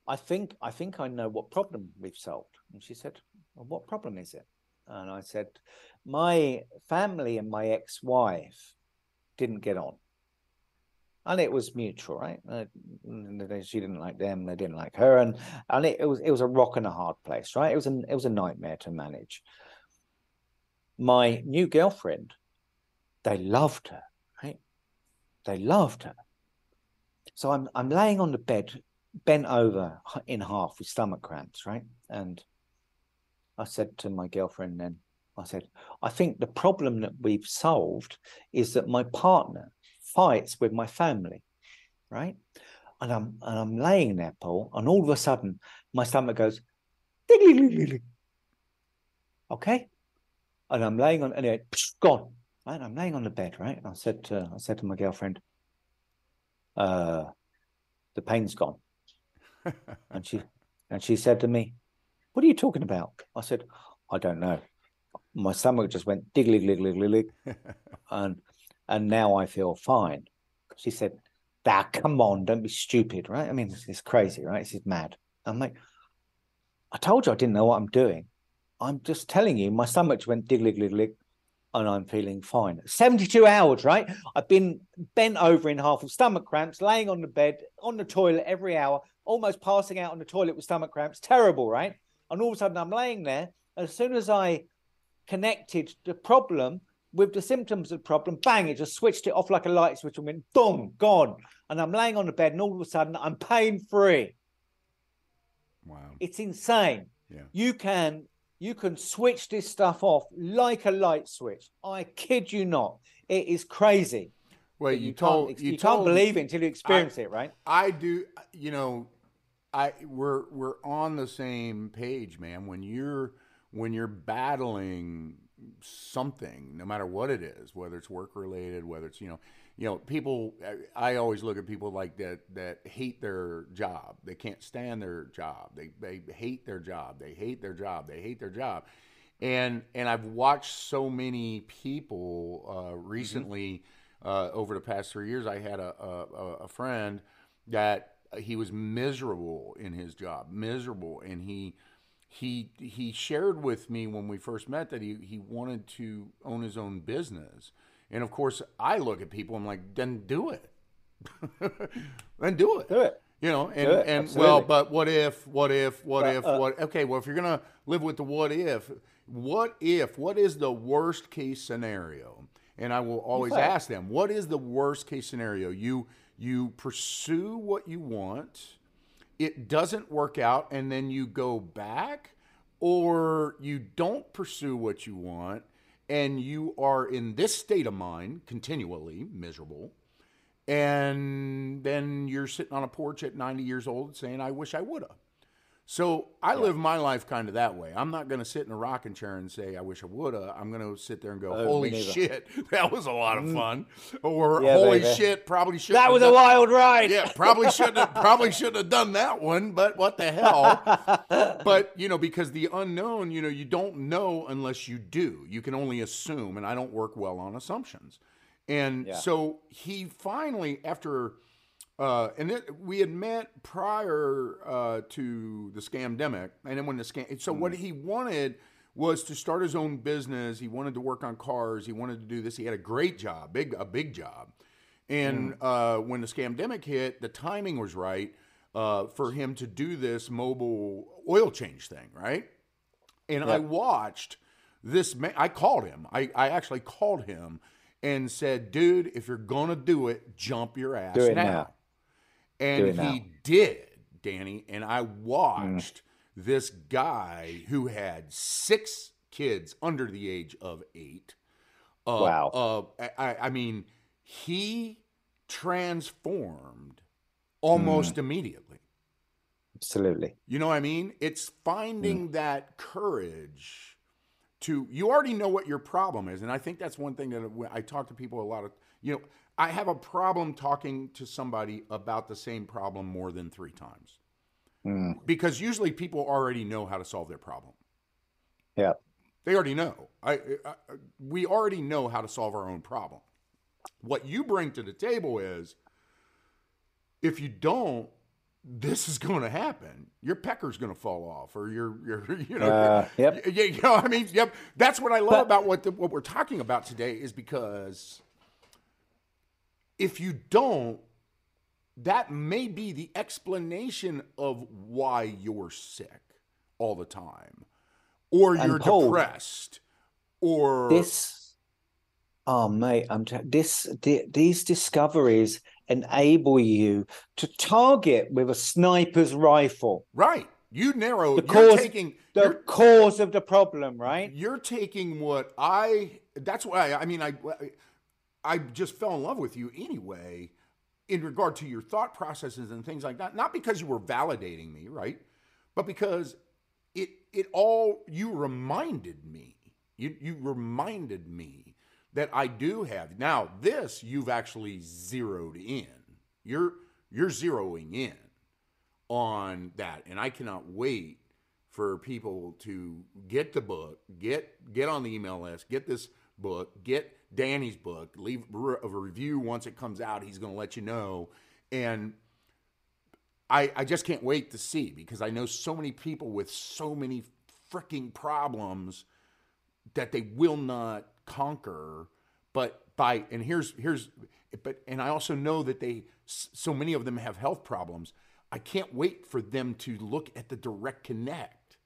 "I think I think I know what problem we've solved." And she said, well, "What problem is it?" And I said, My family and my ex wife didn't get on. And it was mutual, right? Uh, she didn't like them, they didn't like her, and and it, it was it was a rock and a hard place, right? It was an it was a nightmare to manage. My new girlfriend, they loved her, right? They loved her. So I'm I'm laying on the bed, bent over in half with stomach cramps, right? And I said to my girlfriend then, I said, I think the problem that we've solved is that my partner fights with my family, right? And I'm and I'm laying there, Paul, and all of a sudden my stomach goes, okay, and I'm laying on, and it gone, right? I'm laying on the bed, right? And I said to I said to my girlfriend, uh, the pain's gone, and she and she said to me, what are you talking about? I said, I don't know. My stomach just went diggly, diggly, diggly, and and now I feel fine. She said, "Ah, come on, don't be stupid, right? I mean, it's, crazy, right? This is mad." I'm like, I told you I didn't know what I'm doing. I'm just telling you, my stomach went diggly, diggly, and I'm feeling fine. 72 hours, right? I've been bent over in half with stomach cramps, laying on the bed, on the toilet every hour, almost passing out on the toilet with stomach cramps. Terrible, right? And all of a sudden, I'm laying there. As soon as I connected the problem with the symptoms of the problem, bang, it just switched it off like a light switch and went boom, gone. And I'm laying on the bed, and all of a sudden, I'm pain free. Wow. It's insane. Yeah. You can you can switch this stuff off like a light switch. I kid you not. It is crazy. Well, you, you, told can't, you, you told, can't believe it until you experience I, it, right? I do. You know, I we're we're on the same page, man. When you're when you're battling something, no matter what it is, whether it's work related, whether it's you know, you know, people. I, always look at people like that that hate their job. They can't stand their job. They they hate their job. They hate their job. They hate their job. And and I've watched so many people uh, mm-hmm. recently mm-hmm. uh, over the past three years. I had a, a, a friend that he was miserable in his job, miserable, and he he he shared with me when we first met that he he wanted to own his own business, and of course I look at people I'm like, then do it, then do it, do it. You know, and and absolutely. well, but what if, what if, what if, uh, what? Okay, well, if you're gonna live with the what if, what if, what is the worst case scenario? And I will always ask them, what is the worst case scenario? You you pursue what you want. it doesn't work out and then you go back or you don't pursue what you want and you are in this state of mind continually miserable and then you're sitting on a porch at 90 years old saying i wish i would have so I yeah. live my life kind of that way. I'm not going to sit in a rocking chair and say, I wish I would have. I'm going to sit there and go, oh, holy shit, that was a lot of mm. fun. Or yeah, holy baby. shit, probably should That was done. a wild ride. Yeah, probably shouldn't have, probably shouldn't have done that one, but what the hell? but, you know, because the unknown, you know, you don't know unless you do. You can only assume, and I don't work well on assumptions. And yeah. so he finally, after – uh, and it, we had met prior uh, to the scamdemic, and then when the scam, so mm. what he wanted was to start his own business. He wanted to work on cars. He wanted to do this. He had a great job, big a big job. And mm. uh, when the scamdemic hit, the timing was right uh, for him to do this mobile oil change thing, right? And yep. I watched this man. I called him. I, I actually called him and said, "Dude, if you're gonna do it, jump your ass do it now. now. And he did, Danny. And I watched mm. this guy who had six kids under the age of eight. Uh, wow. Uh, I, I, mean, he transformed almost mm. immediately. Absolutely. You know what I mean? It's finding mm. that courage to, you already know what your problem is. And I think that's one thing that I talk to people a lot of, you know, I have a problem talking to somebody about the same problem more than three times. Mm. Because usually people already know how to solve their problem. Yeah. They already know. I, I, we already know how to solve our own problem. What you bring to the table is if you don't, this is going to happen. Your pecker's going to fall off, or your, your, you know, uh, yep. You, you, know, I mean, yep. That's what I love but, about what the, what we're talking about today is because if you don't, that may be the explanation of why you're sick all the time, or you're depressed, or this. Oh mate, I'm t- this. D- these discoveries enable you to target with a sniper's rifle. Right. You narrow. The cause, taking the cause of the problem. Right. You're taking what I. That's why I mean I. I just fell in love with you anyway in regard to your thought processes and things like that. Not because you were validating me, right? But because it it all you reminded me. You you reminded me that I do have. Now, this you've actually zeroed in. You're you're zeroing in on that and I cannot wait for people to get the book, get get on the email list, get this book, get Danny's book, leave a review once it comes out. He's going to let you know. And I, I just can't wait to see because I know so many people with so many freaking problems that they will not conquer. But by, and here's, here's, but, and I also know that they, so many of them have health problems. I can't wait for them to look at the direct connect.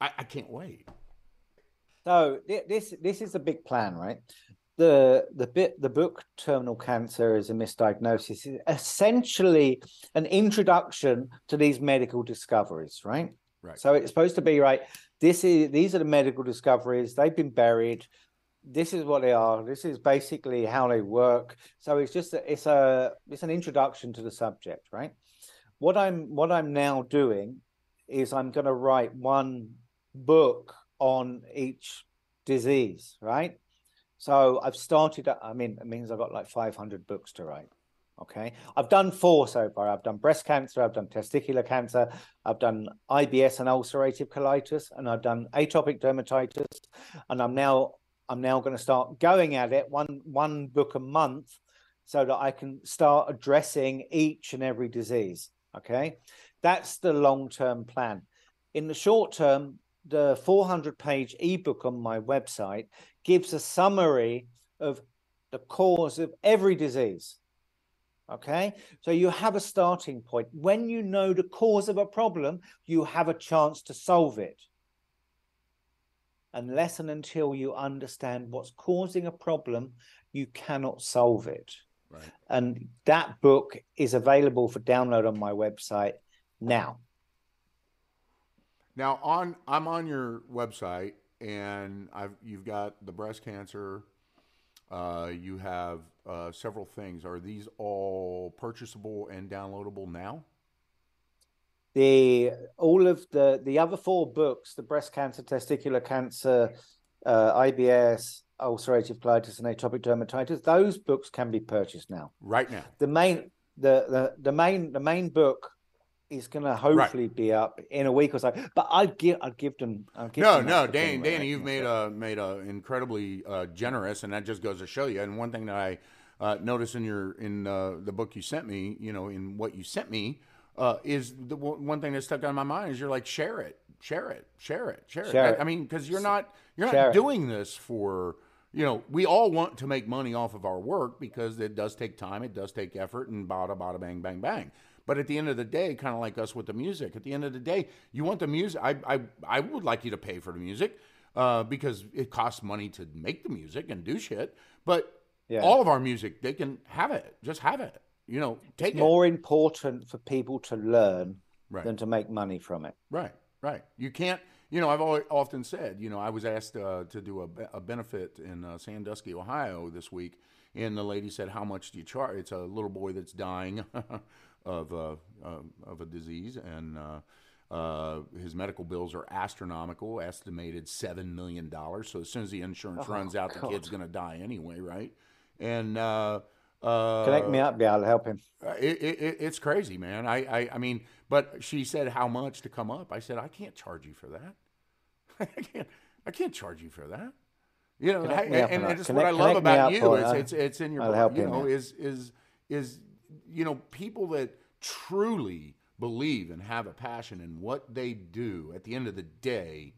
I, I can't wait. So this this is a big plan, right? The the bit the book Terminal Cancer is a misdiagnosis is essentially an introduction to these medical discoveries, right? Right. So it's supposed to be right. This is these are the medical discoveries. They've been buried. This is what they are. This is basically how they work. So it's just a, it's a it's an introduction to the subject, right? What I'm what I'm now doing is I'm going to write one book on each disease, right? So I've started, I mean, it means I've got like 500 books to write. Okay. I've done four so far. I've done breast cancer, I've done testicular cancer, I've done IBS and ulcerative colitis, and I've done atopic dermatitis. And I'm now I'm now going to start going at it one one book a month so that I can start addressing each and every disease. Okay. That's the long-term plan. In the short term, the 400 page ebook on my website gives a summary of the cause of every disease. Okay, so you have a starting point. When you know the cause of a problem, you have a chance to solve it. Unless and until you understand what's causing a problem, you cannot solve it. Right. And that book is available for download on my website now. Now on I'm on your website and I've you've got the breast cancer. Uh, you have uh, several things. Are these all purchasable and downloadable now? The all of the the other four books, the breast cancer, testicular cancer, uh, IBS, ulcerative colitis, and atopic dermatitis, those books can be purchased now. Right now. The main the the, the main the main book is going to hopefully right. be up in a week or so. But I'd give I'd give them. I'd give no, them no, Danny, Danny, you've made a made a incredibly uh, generous, and that just goes to show you. And one thing that I uh, noticed in your in uh, the book you sent me, you know, in what you sent me, uh, is the one thing that stuck on my mind is you're like share it, share it, share it, share, share it. it. I mean, because you're not you're not share doing it. this for you know, we all want to make money off of our work because it does take time, it does take effort, and bada bada bang bang bang. But at the end of the day, kind of like us with the music, at the end of the day, you want the music. I I, I would like you to pay for the music uh, because it costs money to make the music and do shit. But yeah. all of our music, they can have it. Just have it. You know, take it's it. More important for people to learn right. than to make money from it. Right. Right. You can't. You know, I've always, often said. You know, I was asked uh, to do a, a benefit in uh, Sandusky, Ohio, this week, and the lady said, "How much do you charge?" It's a little boy that's dying of a uh, of a disease, and uh, uh, his medical bills are astronomical, estimated seven million dollars. So as soon as the insurance oh, runs out, God. the kid's going to die anyway, right? And uh, connect me up, yeah, I'll help him. It, it, it's crazy, man. I, I I mean, but she said how much to come up. I said I can't charge you for that. I can't I can't charge you for that. You know, I, and, and just what I love about you is it's it's in your I'll you know is is is you know, people that truly believe and have a passion in what they do, at the end of the day,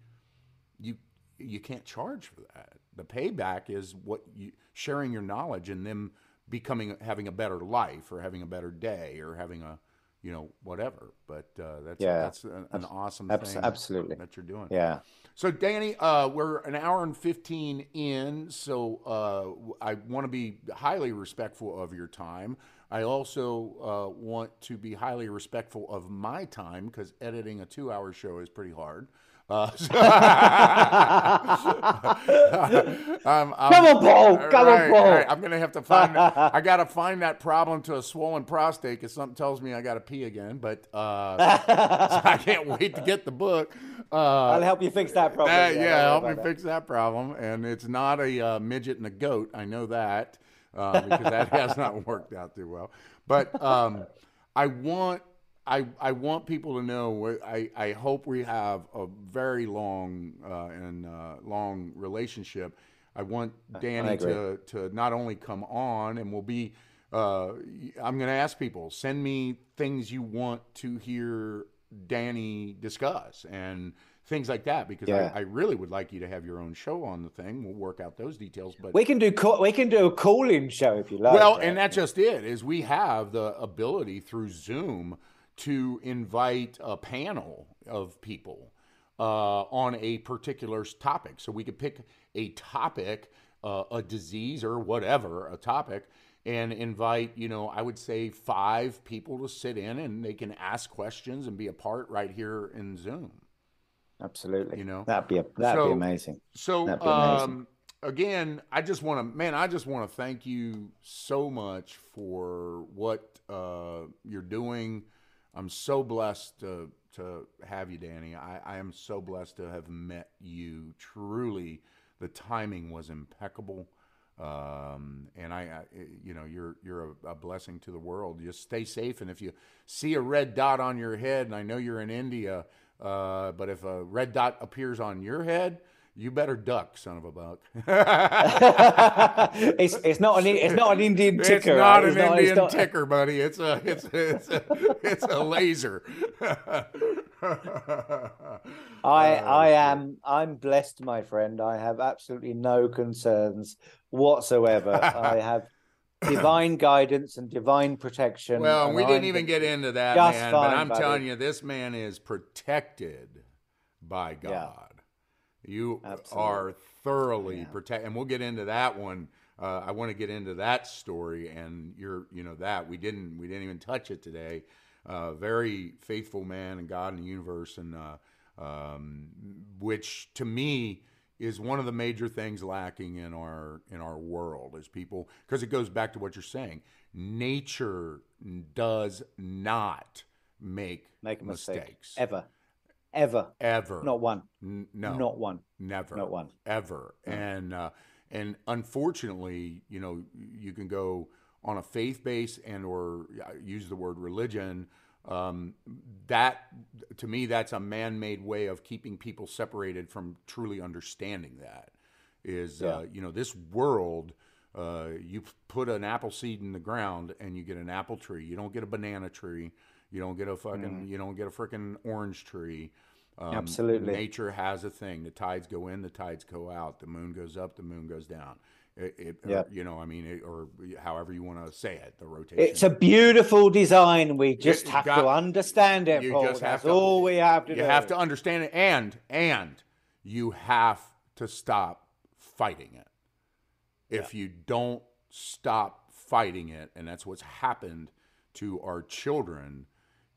you you can't charge for that. The payback is what you sharing your knowledge and them becoming having a better life or having a better day or having a you know whatever. But uh, that's yeah, that's an, an awesome thing absolutely that you're doing. Yeah. So Danny, uh, we're an hour and fifteen in, so uh, I want to be highly respectful of your time. I also uh, want to be highly respectful of my time because editing a two hour show is pretty hard. Uh, so I'm, I'm, come on, Paul. Come on, Paul. Right. I'm gonna have to find. I gotta find that problem to a swollen prostate because something tells me I gotta pee again. But uh, so I can't wait to get the book. Uh, I'll help you fix that problem. yeah, yeah help me that. fix that problem. And it's not a uh, midget and a goat. I know that uh, because that has not worked out too well. But um, I want I, I want people to know. I, I hope we have a very long uh, and uh, long relationship. I want Danny I to to not only come on and we'll be. Uh, I'm going to ask people send me things you want to hear Danny discuss and things like that because yeah. I, I, really would like you to have your own show on the thing. We'll work out those details. But we can do co- we can do a call-in show if you like. Well, and that's just it. Is we have the ability through Zoom to invite a panel of people uh, on a particular topic. So we could pick a topic, uh, a disease or whatever, a topic. And invite, you know, I would say five people to sit in and they can ask questions and be a part right here in Zoom. Absolutely. You know, that'd be a, that'd so, be amazing. So, be amazing. Um, again, I just want to, man, I just want to thank you so much for what uh, you're doing. I'm so blessed to to have you, Danny. I, I am so blessed to have met you. Truly, the timing was impeccable. Um, and I, I, you know, you're you're a, a, blessing to the world. Just stay safe, and if you see a red dot on your head, and I know you're in India, uh, but if a red dot appears on your head, you better duck, son of a buck. it's it's not an it's not an Indian ticker. It's not right? an it's Indian not, ticker, buddy. It's a it's it's a, it's a laser. I oh, I am I'm blessed, my friend. I have absolutely no concerns whatsoever. I have divine guidance and divine protection. Well, we didn't even get into that, man. Fine, but I'm buddy. telling you, this man is protected by God. Yeah. You Absolutely. are thoroughly yeah. protected, and we'll get into that one. Uh, I want to get into that story, and you're, you know, that we didn't, we didn't even touch it today. uh, very faithful man and God in the universe, and uh, um, which to me is one of the major things lacking in our in our world as people because it goes back to what you're saying. Nature does not make Make mistake mistakes ever, ever, ever. not one, N- no, not one. never, not one. ever. And uh, and unfortunately, you know, you can go on a faith base and or use the word religion. Um, that to me, that's a man-made way of keeping people separated from truly understanding that. Is uh, you know this world. Uh, you put an apple seed in the ground and you get an apple tree. You don't get a banana tree. You don't get a fucking. You don't get a freaking orange tree. Um, Absolutely. Nature has a thing. The tides go in, the tides go out. The moon goes up, the moon goes down. It, it or, you know, I mean, it, or however you want to say it, the rotation. It's a beautiful design. We just you have got- to understand it, you Paul. just have That's to- all we have to you do. have to understand it, and and you have to stop fighting it. If you don't stop fighting it, and that's what's happened to our children,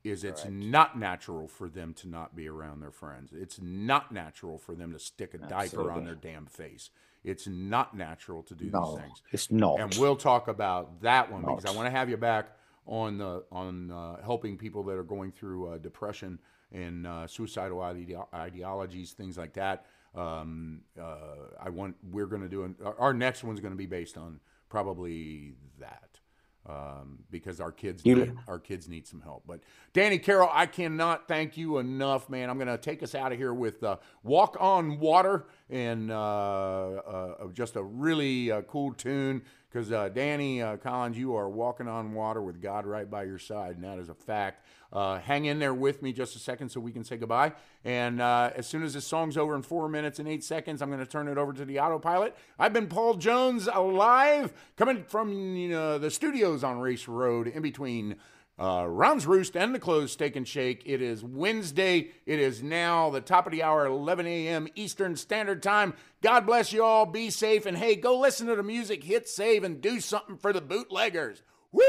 is it's not natural for them to not be around their friends. It's not natural for them to stick a diaper on their damn face. It's not natural to do No, these things. it's not. And we'll talk about that one because I want to have you back on the on uh, helping people that are going through uh, depression and uh, suicidal ide- ideologies, things like that. Um, uh, I want we're going to do an, our next one's going to be based on probably that. Um, because our kids You- need, our kids need some help. But Danny Carroll, I cannot thank you enough, man. I'm going to take us out of here with uh, "Walk on Water" and uh, uh, just a really uh, cool tune. Because uh, Danny uh, Collins, you are walking on water with God right by your side, and that is a fact. Uh, hang in there with me just a second so we can say goodbye. And uh, as soon as this song's over in four minutes and eight seconds, I'm going to turn it over to the autopilot. I've been Paul Jones, alive, coming from the studios on Race Road in between uh, Rounds Roost and the Closed Steak and Shake. It is Wednesday. It is now the top of the hour, 11 a.m. Eastern Standard Time. God bless you all. Be safe. And hey, go listen to the music, hit save, and do something for the bootleggers. Woo!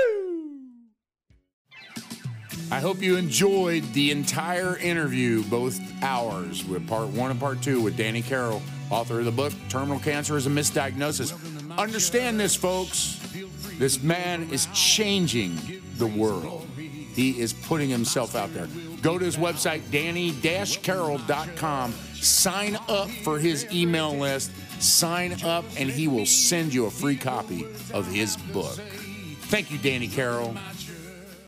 I hope you enjoyed the entire interview, both hours, with part one and part two with Danny Carroll, author of the book Terminal Cancer is a Misdiagnosis. Understand this, folks. This man is changing the world. He is putting himself out there. Go to his website, danny-carroll.com. Sign up for his email list. Sign up, and he will send you a free copy of his book. Thank you, Danny Carroll.